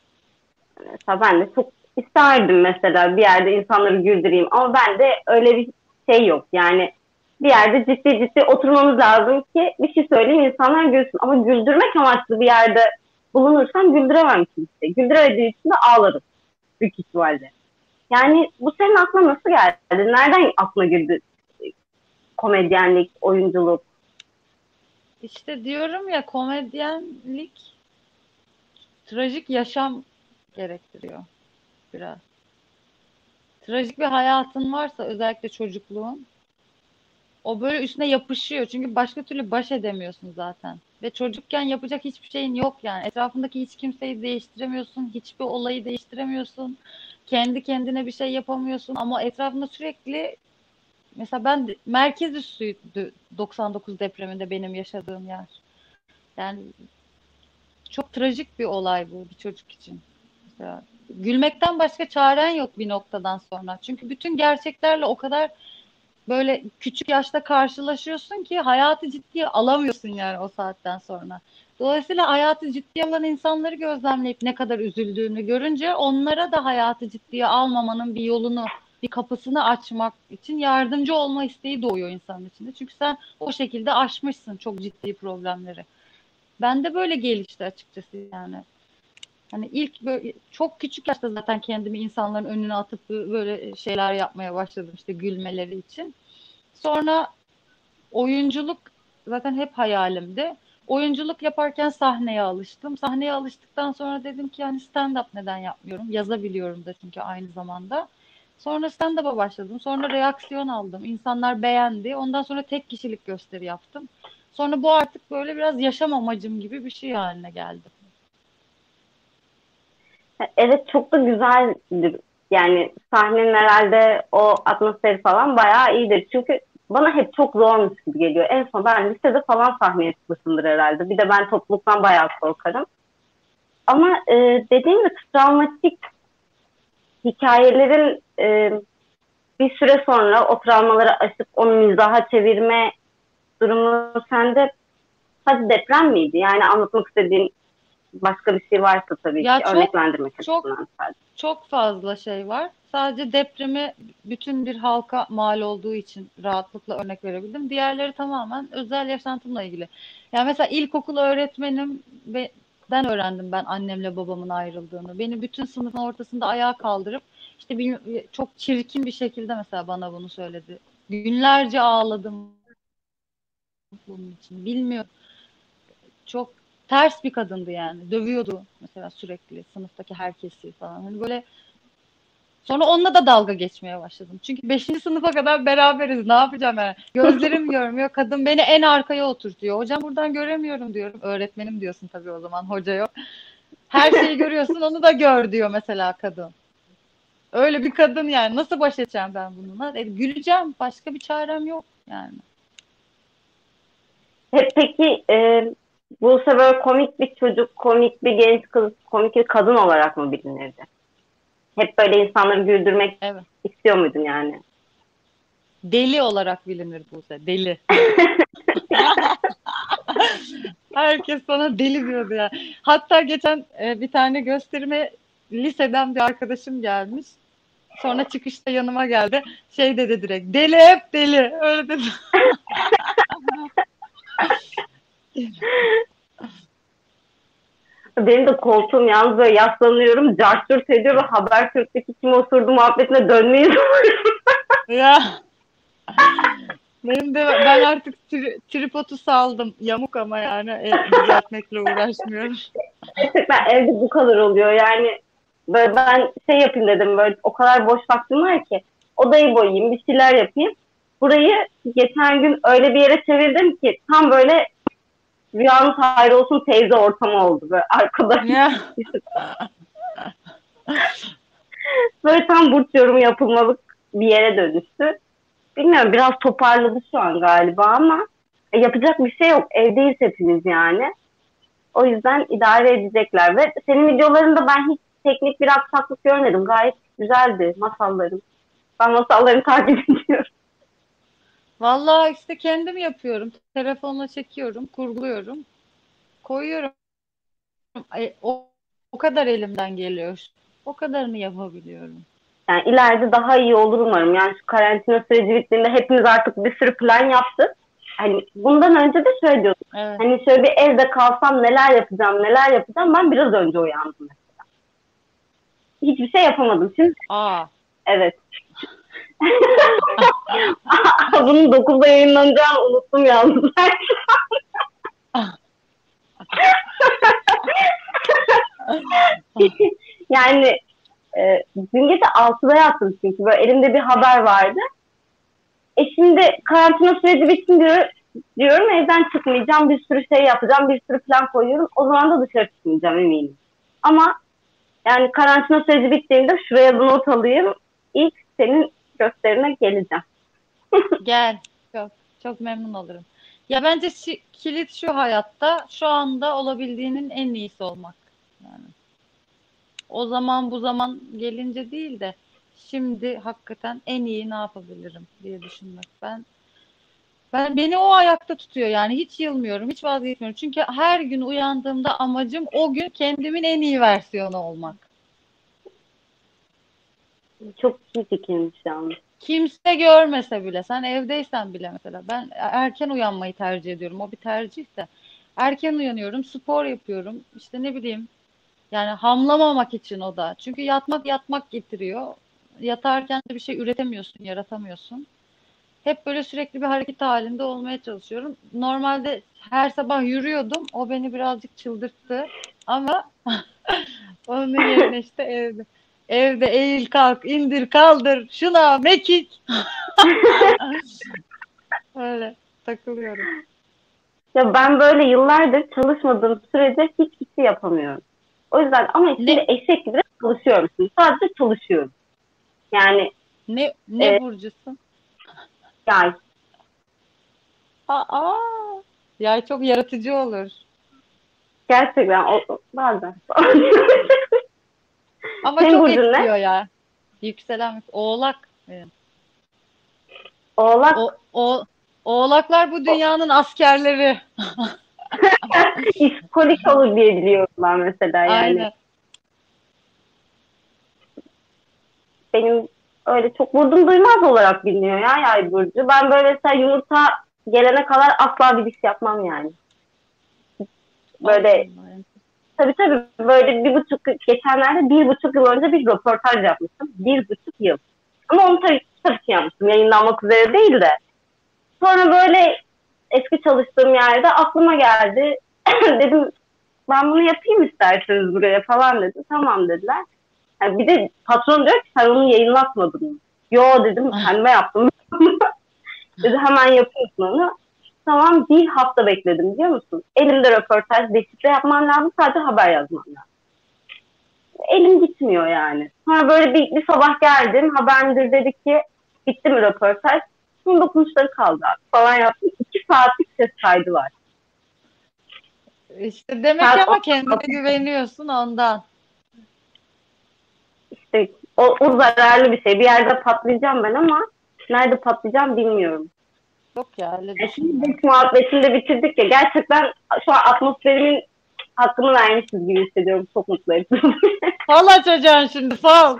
mesela ben de çok isterdim mesela bir yerde insanları güldüreyim ama ben de öyle bir şey yok. Yani bir yerde ciddi ciddi oturmamız lazım ki bir şey söyleyeyim insanlar gülsün. Ama güldürmek amaçlı bir yerde bulunursam güldüremem kimse. Güldüremediği için de ağlarım büyük ihtimalle. Yani bu senin aklına nasıl geldi? Nereden aklına girdi komedyenlik, oyunculuk? İşte diyorum ya komedyenlik trajik yaşam gerektiriyor biraz. Trajik bir hayatın varsa özellikle çocukluğun o böyle üstüne yapışıyor. Çünkü başka türlü baş edemiyorsun zaten. Ve çocukken yapacak hiçbir şeyin yok yani. Etrafındaki hiç kimseyi değiştiremiyorsun. Hiçbir olayı değiştiremiyorsun. Kendi kendine bir şey yapamıyorsun. Ama etrafında sürekli mesela ben merkez üssüydü 99 depreminde benim yaşadığım yer. Yani çok trajik bir olay bu bir çocuk için. Mesela gülmekten başka çaren yok bir noktadan sonra. Çünkü bütün gerçeklerle o kadar böyle küçük yaşta karşılaşıyorsun ki hayatı ciddiye alamıyorsun yani o saatten sonra. Dolayısıyla hayatı ciddiye alan insanları gözlemleyip ne kadar üzüldüğünü görünce onlara da hayatı ciddiye almamanın bir yolunu, bir kapısını açmak için yardımcı olma isteği doğuyor insanın içinde. Çünkü sen o şekilde aşmışsın çok ciddi problemleri. Ben de böyle gelişti açıkçası yani. Hani ilk böyle çok küçük yaşta zaten kendimi insanların önüne atıp böyle şeyler yapmaya başladım işte gülmeleri için. Sonra oyunculuk zaten hep hayalimdi. Oyunculuk yaparken sahneye alıştım. Sahneye alıştıktan sonra dedim ki yani stand-up neden yapmıyorum? Yazabiliyorum da çünkü aynı zamanda. Sonra stand-up'a başladım. Sonra reaksiyon aldım. İnsanlar beğendi. Ondan sonra tek kişilik gösteri yaptım. Sonra bu artık böyle biraz yaşam amacım gibi bir şey haline geldi. Evet çok da güzeldir. Yani sahnenin herhalde o atmosferi falan bayağı iyidir. Çünkü bana hep çok zormuş gibi geliyor. En son ben lisede falan sahneye çıkmışımdır herhalde. Bir de ben topluluktan bayağı korkarım. Ama e, dediğim gibi travmatik hikayelerin e, bir süre sonra o travmaları aşıp onu mizaha çevirme durumu sende hadi deprem miydi? Yani anlatmak istediğin başka bir şey varsa tabii Ya ki çok- örneklendirmek çok- açısından sadece. Çok fazla şey var. Sadece depremi bütün bir halka mal olduğu için rahatlıkla örnek verebildim. Diğerleri tamamen özel yaşantımla ilgili. Yani mesela ilkokul öğretmenim ve ben öğrendim ben annemle babamın ayrıldığını. Beni bütün sınıfın ortasında ayağa kaldırıp işte çok çirkin bir şekilde mesela bana bunu söyledi. Günlerce ağladım bunun için. Bilmiyorum. Çok ters bir kadındı yani. Dövüyordu mesela sürekli sınıftaki herkesi falan. Hani böyle Sonra onunla da dalga geçmeye başladım. Çünkü 5. sınıfa kadar beraberiz. Ne yapacağım yani? Gözlerim [laughs] görmüyor. Kadın beni en arkaya oturtuyor. Hocam buradan göremiyorum diyorum. Öğretmenim diyorsun tabii o zaman. Hoca yok. Her şeyi [laughs] görüyorsun onu da gör diyor mesela kadın. Öyle bir kadın yani. Nasıl baş edeceğim ben bununla? E, güleceğim. Başka bir çarem yok yani. Hep peki e, bu sefer komik bir çocuk, komik bir genç kız, komik bir kadın olarak mı bilinirdi? Hep böyle insanları güldürmek Evet. istiyor muydun yani? Deli olarak bilinir Buse. Deli. [laughs] Herkes sana deli diyordu ya. Hatta geçen e, bir tane gösterime liseden bir arkadaşım gelmiş. Sonra çıkışta yanıma geldi. Şey dedi direkt. Deli hep deli. Öyle dedi. [laughs] Benim de koltuğum yalnız böyle yaslanıyorum, carçurt ediyor ve Habertürk'teki kim osurdu muhabbetine dönmeyi [laughs] Ya. Benim de ben artık tri- tripodu saldım. Yamuk ama yani e, düzeltmekle uğraşmıyorum. Gerçekten evde bu kadar oluyor. Yani böyle ben şey yapayım dedim böyle o kadar boş vaktim var ki odayı boyayayım, bir şeyler yapayım. Burayı geçen gün öyle bir yere çevirdim ki tam böyle rüyanın hayır olsun teyze ortamı oldu böyle arkada. Ya. [laughs] Böyle tam burç yorumu yapılmalık bir yere dönüştü. Bilmiyorum biraz toparladı şu an galiba ama e, yapacak bir şey yok. Evdeyiz hepimiz yani. O yüzden idare edecekler. Ve senin videolarında ben hiç teknik bir aksaklık görmedim. Gayet güzeldi masalların. Ben masallarını takip [laughs] ediyorum. Vallahi işte kendim yapıyorum. Telefonla çekiyorum, kurguluyorum, koyuyorum. Ay, O, o kadar elimden geliyor. O kadarını yapabiliyorum. Yani ileride daha iyi olur umarım. Yani şu karantina süreci bittiğinde hepimiz artık bir sürü plan yaptık. Hani bundan önce de şöyle diyorduk. Evet. Hani şöyle bir evde kalsam neler yapacağım, neler yapacağım. Ben biraz önce uyandım mesela. Hiçbir şey yapamadım. Şimdi Aa, evet. [laughs] Bunun 9'da yayınlanacağını unuttum yalnız. [laughs] yani e, dün gece 6'da yattım çünkü böyle elimde bir haber vardı. E şimdi karantina süreci bitsin diyor, diyorum evden çıkmayacağım bir sürü şey yapacağım bir sürü plan koyuyorum. O zaman da dışarı çıkmayacağım eminim. Ama yani karantina süreci bittiğinde şuraya bir not alayım. İlk senin gösterine geleceğim. [laughs] Gel. Çok, çok memnun olurum. Ya bence şi- kilit şu hayatta şu anda olabildiğinin en iyisi olmak. Yani o zaman bu zaman gelince değil de şimdi hakikaten en iyi ne yapabilirim diye düşünmek. Ben ben beni o ayakta tutuyor yani hiç yılmıyorum, hiç vazgeçmiyorum. Çünkü her gün uyandığımda amacım o gün kendimin en iyi versiyonu olmak. Çok iyi fikirmiş yalnız. Kimse görmese bile, sen evdeysen bile mesela ben erken uyanmayı tercih ediyorum. O bir tercih de. Erken uyanıyorum, spor yapıyorum. İşte ne bileyim. Yani hamlamamak için o da. Çünkü yatmak yatmak getiriyor. Yatarken de bir şey üretemiyorsun, yaratamıyorsun. Hep böyle sürekli bir hareket halinde olmaya çalışıyorum. Normalde her sabah yürüyordum. O beni birazcık çıldırttı. Ama [laughs] onun yerine işte evde. Evde eğil kalk, indir kaldır, şuna mekik. [laughs] Öyle takılıyorum. Ya ben böyle yıllardır çalışmadığım sürece hiçbir şey yapamıyorum. O yüzden ama şimdi Ne? eşek gibi çalışıyorum. Şimdi. Sadece çalışıyorum. Yani Ne ne Evet. burcusun? yay. Aa, ya çok yaratıcı olur. Gerçekten o- bazen. [laughs] Ama Senin çok burcun ne? etkiliyor ya. Yükselen Oğlak. Oğlak O, o, oğlaklar bu dünyanın askerleri. [laughs] işkolik olur diye biliyorum ben mesela yani. Aynen. Benim öyle çok vurdum duymaz olarak biliniyor ya yay burcu. Ben böyle mesela yumurta gelene kadar asla bir diş yapmam yani. Böyle Allah. Tabii tabii böyle bir buçuk geçenlerde bir buçuk yıl önce bir röportaj yapmıştım. Bir buçuk yıl. Ama onu tabii, tabii ki yapmıştım. Yayınlanmak üzere değil de. Sonra böyle eski çalıştığım yerde aklıma geldi. [clears throat] dedim ben bunu yapayım isterseniz buraya falan dedi. Tamam dediler. Yani bir de patron diyor ki sen onu yayınlatmadın mı? Yo dedim kendime yaptım. [laughs] dedi hemen yapıyorsun onu. Tamam bir hafta bekledim biliyor musun? Elimde röportaj, deşifre yapman lazım. Sadece haber yazman lazım. Elim gitmiyor yani. Sonra böyle bir, bir sabah geldim. Haber müdürü dedi ki bitti mi röportaj? Son dokunuşları kaldı abi falan yaptım. İki saatlik ses kaydı var. İşte demek ki ama o- kendine güveniyorsun ondan. İşte o, o zararlı bir şey. Bir yerde patlayacağım ben ama nerede patlayacağım bilmiyorum. Yok ya öyle E şimdi biz muhabbetini de bitirdik ya. Gerçekten şu an atmosferimin hakkını vermişiz gibi hissediyorum. Çok mutluyum. [laughs] Fal açacaksın şimdi fal.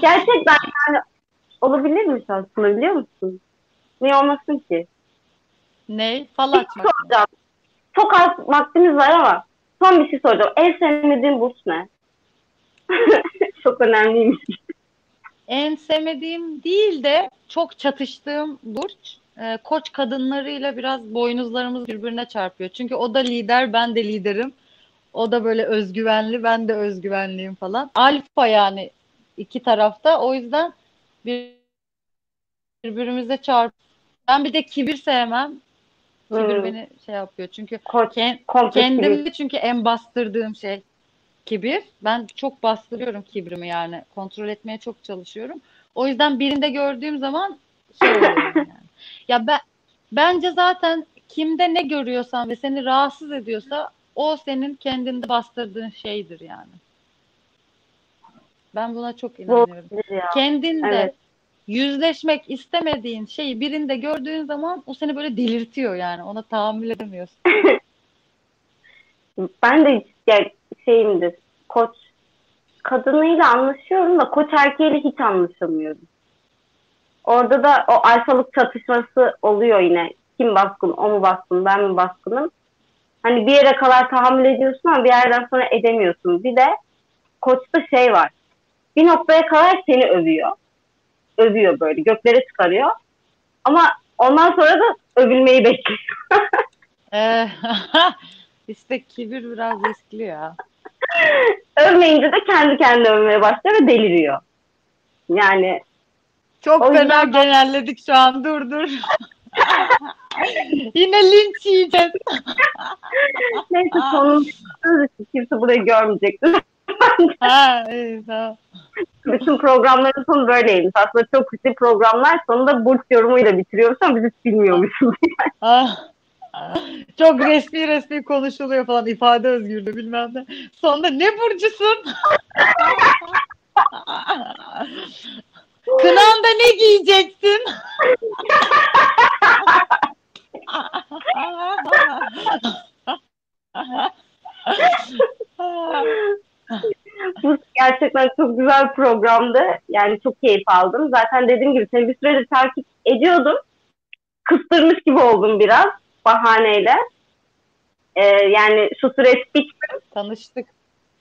Gerçekten yani olabilirmiş aslında biliyor musun? Niye olmasın ki? Ne? Fal Bir açmak. soracağım. Çok az vaktimiz var ama son bir şey soracağım. En sevmediğin burç ne? [laughs] Çok önemliymiş. En sevmediğim değil de çok çatıştığım burç. e, koç kadınlarıyla biraz boynuzlarımız birbirine çarpıyor. Çünkü o da lider, ben de liderim. O da böyle özgüvenli, ben de özgüvenliyim falan. Alfa yani iki tarafta. O yüzden bir- birbirimize çarp. Ben bir de kibir sevmem. Kibir Hmm. beni şey yapıyor. Çünkü Koç, ken- kompleks gibi. kendimde çünkü en bastırdığım şey kibir. Ben çok bastırıyorum kibrimi yani. Kontrol etmeye çok çalışıyorum. O yüzden birinde gördüğüm zaman şey oluyorum yani. [laughs] Ya ben bence zaten kimde ne görüyorsan ve seni rahatsız ediyorsa o senin kendinde bastırdığın şeydir yani. Ben buna çok inanıyorum. Kendinde Evet. yüzleşmek istemediğin şeyi birinde gördüğün zaman o seni böyle delirtiyor yani. Ona tahammül edemiyorsun. [laughs] Ben de ya, şeyimdir. Koç kadınıyla anlaşıyorum da koç erkeğiyle hiç anlaşamıyorum. Orada da o alfalık çatışması oluyor yine. Kim baskın, o mu baskın, ben mi baskınım? Hani bir yere kadar tahammül ediyorsun ama bir yerden sonra edemiyorsun. Bir de koçta şey var. Bir noktaya kadar seni övüyor. Övüyor böyle, göklere çıkarıyor. Ama ondan sonra da övülmeyi bekliyor. [laughs] Ee, [laughs] işte kibir biraz riskli ya. Övmeyince de kendi kendine övmeye başlıyor ve deliriyor. Yani Çok O fena yüzden- genelledik şu an. Dur dur. [laughs] Yine linç yiyeceğiz. [laughs] neyse sonunda kimse burayı görmeyecektir. [laughs] Ha, tamam. Bütün programların sonu böyleymiş. Aslında çok ciddi programlar sonunda burç yorumuyla bitiriyormuş ama biz hiç bilmiyormuşuz. Ah. [laughs] Çok resmi resmi konuşuluyor falan ifade özgürlüğü bilmem ne. Sonunda ne burcusun? Kınanda ne giyeceksin? Bu gerçekten çok güzel programdı. Yani çok keyif aldım. Zaten dediğim gibi seni bir süredir takip ediyordum. Kıstırmış gibi oldum biraz bahaneyle. Ee, yani şu süreç bitti Tanıştık.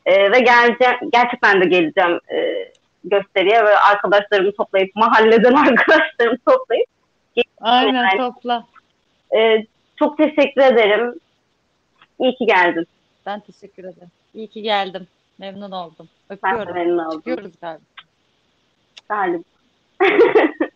ee, ve geleceğim, gerçekten de geleceğim e, gösteriye ve arkadaşlarımı toplayıp mahalleden [laughs] arkadaşlarımı toplayıp Aynen Yani- topla. e, çok teşekkür ederim. İyi ki geldin. Ben teşekkür ederim. İyi ki geldim. Memnun oldum. Ben Öpüyorum. memnun oldum. Çıkıyoruz galiba. Galiba. [laughs]